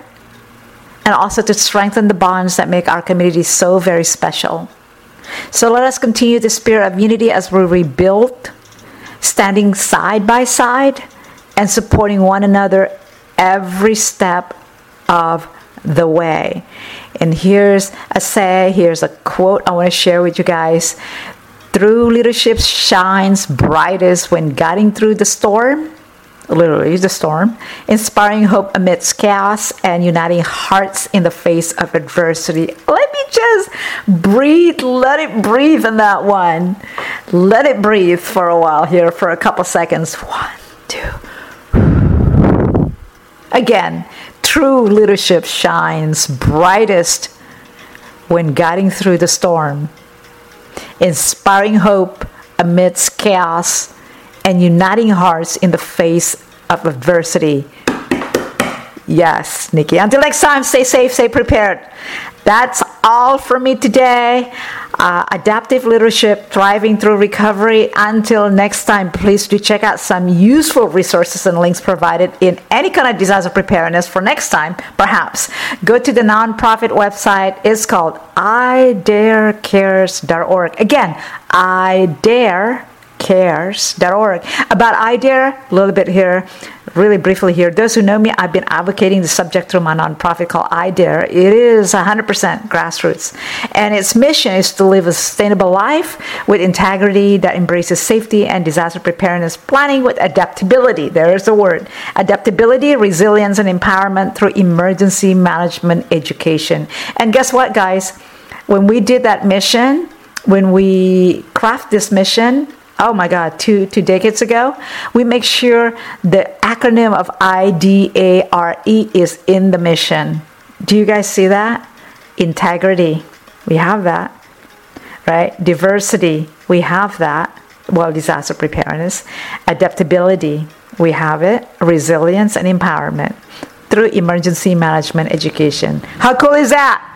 and also to strengthen the bonds that make our community so very special. So let us continue the spirit of unity as we rebuild, standing side by side and supporting one another every step of the way. And here's a say, here's a quote I want to share with you guys. True leadership shines brightest when guiding through the storm, literally the storm, inspiring hope amidst chaos, and uniting hearts in the face of adversity. Let me just breathe, let it breathe in that one. Let it breathe for a while here, for a couple seconds. One, two. Again, True leadership shines brightest when guiding through the storm, inspiring hope amidst chaos, and uniting hearts in the face of adversity. Yes, Nicky. Until next time, stay safe, stay prepared. That's all for me today. Uh, adaptive leadership, thriving through recovery. Until next time, please do check out some useful resources and links provided in any kind of disaster preparedness for next time, perhaps. Go to the nonprofit website. It's called idarecares.org. Again, I dare cares.org. About iDare, a little bit here. Really briefly here. Those who know me, I've been advocating the subject through my nonprofit called iDare. It is 100% grassroots, and its mission is to live a sustainable life with integrity that embraces safety and disaster preparedness planning with adaptability. There is the word adaptability, resilience, and empowerment through emergency management education. And guess what, guys? When we did that mission, when we craft this mission, oh my God, two, two decades ago, we make sure the acronym of IDARE is in the mission. Do you guys see that? Integrity, we have that, right? Diversity, we have that. Well, disaster preparedness. Adaptability, we have it. Resilience and empowerment through emergency management education. How cool is that?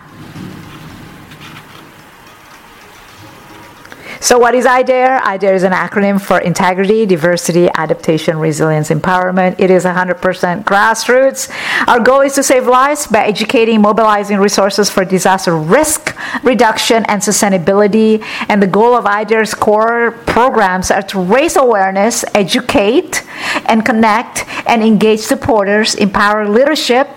So, what is IDARE? IDARE is an acronym for Integrity, Diversity, Adaptation, Resilience, Empowerment. It is 100% grassroots. Our goal is to save lives by educating, mobilizing resources for disaster risk reduction and sustainability. And the goal of IDARE's core programs are to raise awareness, educate, and connect and engage supporters, empower leadership,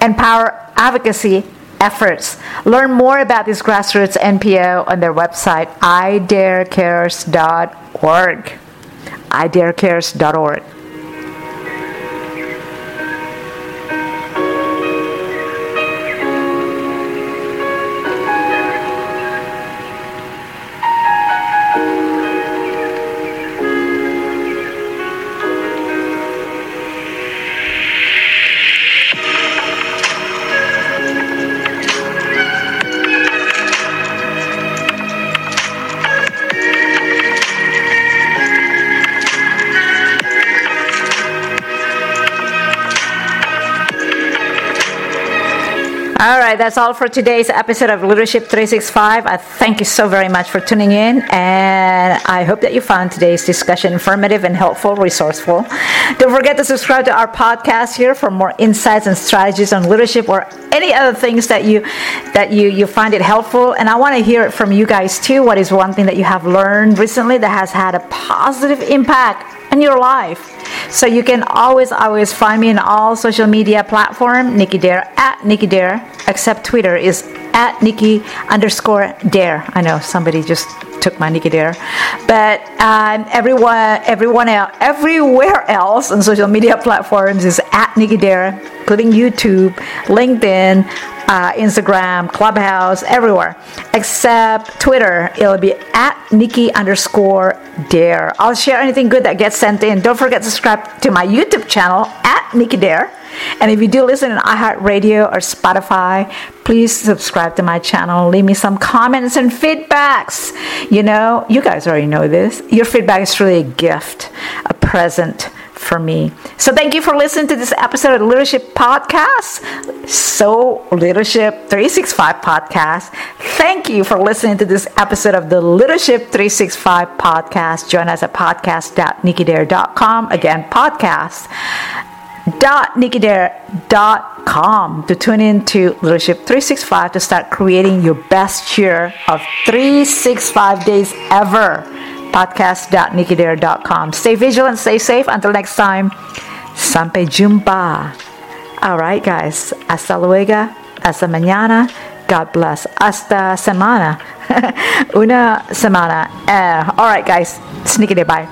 empower advocacy efforts. Learn more about this grassroots NPO on their website, idarecares.org. idarecares.org. that's all for today's episode of Leadership 365. I thank you so very much for tuning in, and I hope that you found today's discussion informative and helpful, resourceful. Don't forget to subscribe to our podcast here for more insights and strategies on leadership or any other things that you that you you find it helpful. And I want to hear it from you guys too. What is one thing that you have learned recently that has had a positive impact in your life? So you can always, always find me in all social media platform, Nicky Dare at Nicky Dare, except Twitter is at Nicky underscore Dare. I know somebody just took my Nicky Dare, but um, everyone, everyone else, everywhere else on social media platforms is at Nicky Dare, including YouTube, LinkedIn, uh, Instagram, Clubhouse, everywhere, except Twitter. It'll be at Nicky underscore Dare. I'll share anything good that gets sent in. Don't forget to subscribe to my YouTube channel at Nicky Dare. And if you do listen on iHeartRadio or Spotify, please subscribe to my channel. Leave me some comments and feedbacks. You know, you guys already know this. Your feedback is really a gift, a present for me. So thank you for listening to this episode of Leadership Podcast. So Leadership 365 Podcast. Thank you for listening to this episode of the Leadership 365 Podcast. Join us at podcast.nickydare.com. Again, podcast www.nickydare.com to tune in to Leadership 365 to start creating your best year of 365 days ever. Podcast.nickydare.com. Stay vigilant, stay safe. Until next time, sampai jumpa. All right, guys. Hasta luego. Hasta mañana. God bless. Hasta semana. (laughs) Una semana. Uh, all right, guys. Sneaky day. Bye.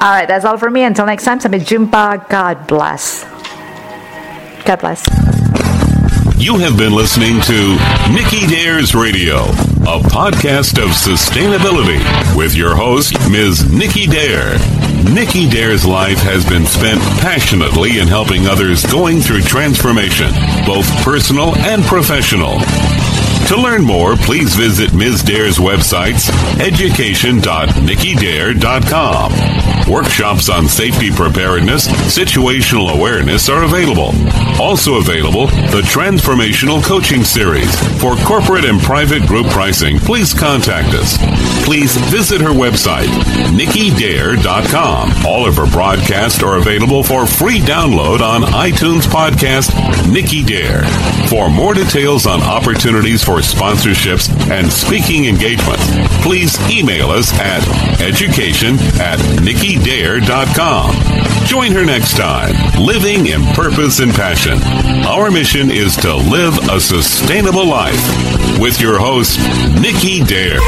All right, that's all for me. Until next time, Sampai Jumpa. God bless. God bless. You have been listening to Nicky Dares Radio, a podcast of sustainability with your host, Ms. Nicky Dare. Nicky Dare's life has been spent passionately in helping others going through transformation, both personal and professional. To learn more, please visit Ms. Dare's websites, education.nickydare.com. Workshops on safety preparedness, situational awareness are available. Also available, the Transformational Coaching Series. For corporate and private group pricing, please contact us. Please visit her website, nickydare.com. All of her broadcasts are available for free download on iTunes podcast Nicky Dare. For more details on opportunities for for sponsorships and speaking engagements, please email us at education at nickydare.com. Join her next time, Living in Purpose and Passion. Our mission is to live a sustainable life with your host, Nicky Dare.